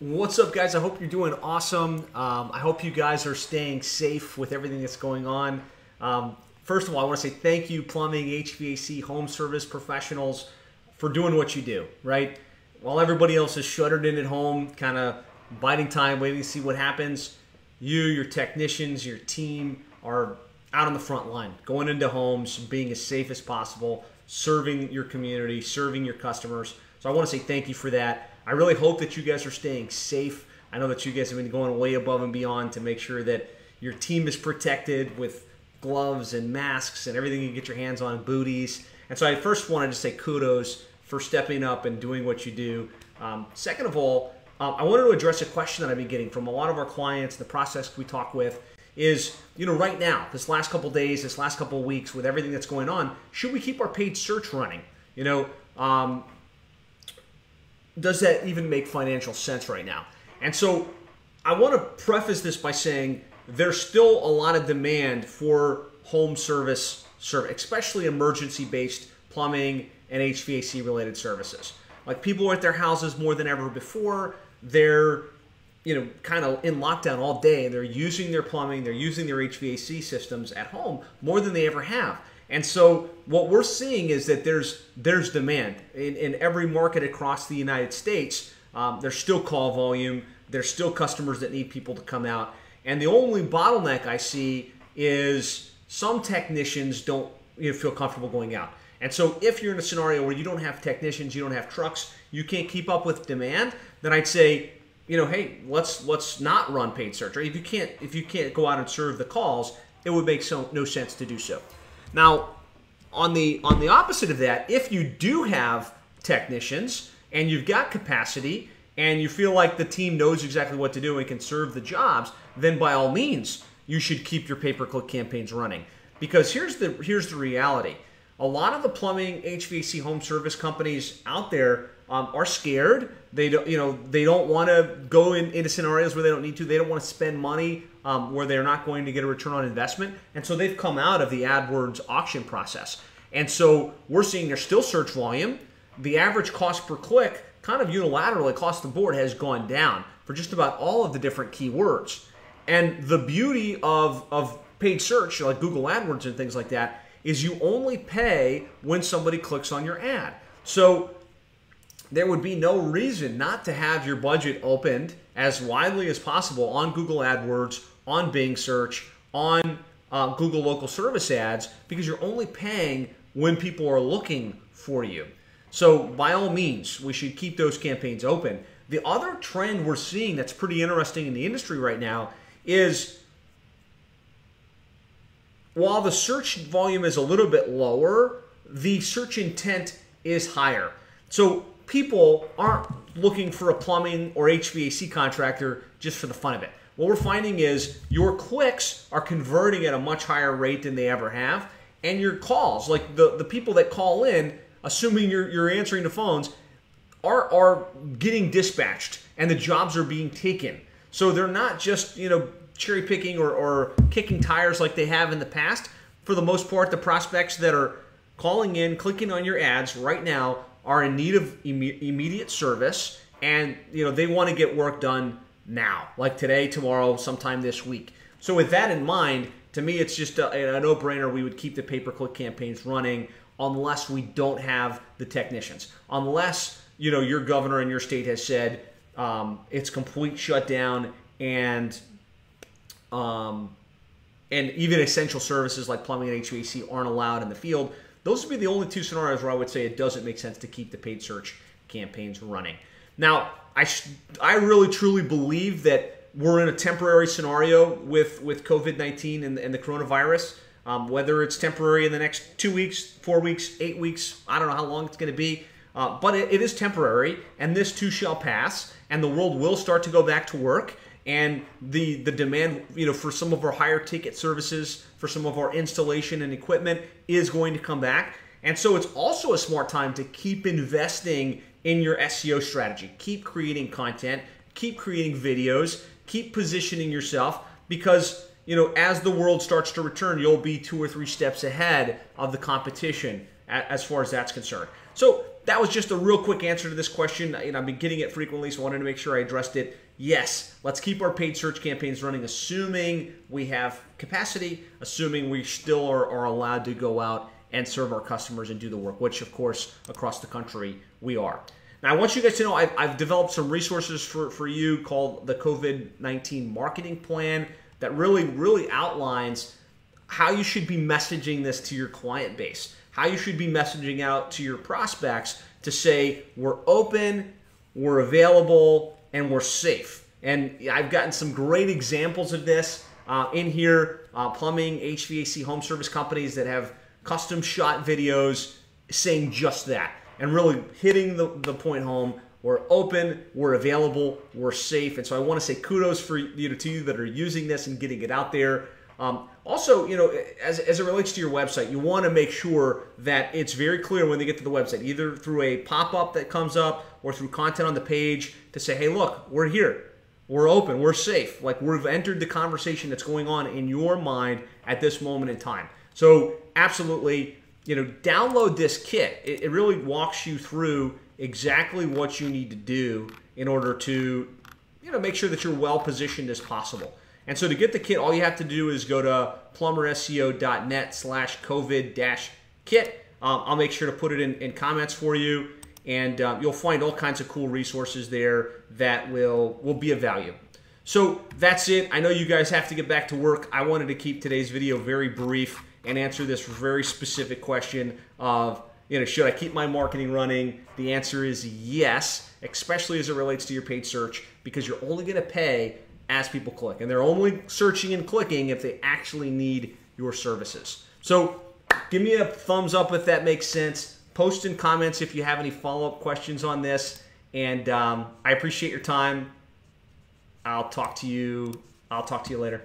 What's up, guys? I hope you're doing awesome. Um, I hope you guys are staying safe with everything that's going on. Um, first of all, I want to say thank you, plumbing, HVAC, home service professionals, for doing what you do, right? While everybody else is shuttered in at home, kind of biding time, waiting to see what happens, you, your technicians, your team are out on the front line, going into homes, being as safe as possible, serving your community, serving your customers. So I want to say thank you for that. I really hope that you guys are staying safe. I know that you guys have been going way above and beyond to make sure that your team is protected with gloves and masks and everything you can get your hands on, booties. And so I first wanted to say kudos for stepping up and doing what you do. Um, second of all, um, I wanted to address a question that I've been getting from a lot of our clients, the process we talk with, is you know right now this last couple days this last couple weeks with everything that's going on should we keep our paid search running you know um, does that even make financial sense right now? And so I want to preface this by saying there's still a lot of demand for home service, service especially emergency based plumbing and HVAC related services. Like people are at their houses more than ever before. They're you know, kind of in lockdown all day. They're using their plumbing, they're using their HVAC systems at home more than they ever have. And so what we're seeing is that there's there's demand in, in every market across the United States. Um, there's still call volume. There's still customers that need people to come out. And the only bottleneck I see is some technicians don't you know, feel comfortable going out. And so if you're in a scenario where you don't have technicians, you don't have trucks, you can't keep up with demand, then I'd say, you know, hey, let's let's not run paid search. Or if you can't if you can't go out and serve the calls, it would make so, no sense to do so. Now, on the on the opposite of that, if you do have technicians and you've got capacity and you feel like the team knows exactly what to do and can serve the jobs, then by all means, you should keep your pay-per-click campaigns running. Because here's the here's the reality. A lot of the plumbing, HVAC, home service companies out there um, are scared. They don't, you know, they don't want to go in, into scenarios where they don't need to. They don't want to spend money um, where they're not going to get a return on investment. And so they've come out of the AdWords auction process. And so we're seeing there's still search volume. The average cost per click, kind of unilaterally across the board, has gone down for just about all of the different keywords. And the beauty of, of paid search, like Google AdWords and things like that, is you only pay when somebody clicks on your ad. So there would be no reason not to have your budget opened as widely as possible on Google AdWords, on Bing search, on uh, Google local service ads, because you're only paying when people are looking for you. So, by all means, we should keep those campaigns open. The other trend we're seeing that's pretty interesting in the industry right now is while the search volume is a little bit lower, the search intent is higher. So, people aren't looking for a plumbing or HVAC contractor just for the fun of it. What we're finding is your clicks are converting at a much higher rate than they ever have, and your calls, like the, the people that call in, assuming you're, you're answering the phones, are, are getting dispatched and the jobs are being taken. So they're not just, you know, cherry picking or, or kicking tires like they have in the past. For the most part, the prospects that are calling in, clicking on your ads right now are in need of imme- immediate service and you know they want to get work done now like today tomorrow sometime this week. So with that in mind to me it's just a, a no-brainer we would keep the pay-per-click campaigns running unless we don't have the technicians. Unless you know your governor in your state has said um, it's complete shutdown and um, and even essential services like plumbing and hvac aren't allowed in the field those would be the only two scenarios where I would say it doesn't make sense to keep the paid search campaigns running. Now, I, I really truly believe that we're in a temporary scenario with, with COVID 19 and, and, the coronavirus. Um, whether it's temporary in the next two weeks, four weeks, eight weeks, I don't know how long it's going to be. Uh, but it, it is temporary, and this too shall pass, and the world will start to go back to work and the the demand you know for some of our higher ticket services for some of our installation and equipment is going to come back and so it's also a smart time to keep investing in your SEO strategy keep creating content keep creating videos keep positioning yourself because you know as the world starts to return you'll be two or three steps ahead of the competition as far as that's concerned so that was just a real quick answer to this question. Know, I've been getting it frequently, so I wanted to make sure I addressed it. Yes, let's keep our paid search campaigns running, assuming we have capacity, assuming we still are, are allowed to go out and serve our customers and do the work, which, of course, across the country we are. Now, I want you guys to know I've, I've developed some resources for, for you called the COVID 19 Marketing Plan that really, really outlines how you should be messaging this to your client base, how you should be messaging out to your prospects to say, we're open, we're available, and we're safe. And I've gotten some great examples of this uh, in here uh, plumbing, HVAC, home service companies that have custom shot videos saying just that and really hitting the, the point home. We're open, we're available, we're safe. And so I want to say kudos for you to, to you that are using this and getting it out there. Um, also, you know, as, as it relates to your website, you want to make sure that it's very clear when they get to the website, either through a pop up that comes up or through content on the page to say, hey, look, we're here. We're open. We're safe. Like we've entered the conversation that's going on in your mind at this moment in time. So, absolutely, you know, download this kit. It, it really walks you through exactly what you need to do in order to, you know, make sure that you're well positioned as possible. And so to get the kit, all you have to do is go to plumberseo.net slash COVID dash kit. Um, I'll make sure to put it in, in comments for you. And um, you'll find all kinds of cool resources there that will, will be of value. So that's it. I know you guys have to get back to work. I wanted to keep today's video very brief and answer this very specific question of, you know, should I keep my marketing running? The answer is yes, especially as it relates to your paid search, because you're only going to pay as people click. And they're only searching and clicking if they actually need your services. So give me a thumbs up if that makes sense. Post in comments if you have any follow up questions on this. And um, I appreciate your time. I'll talk to you. I'll talk to you later.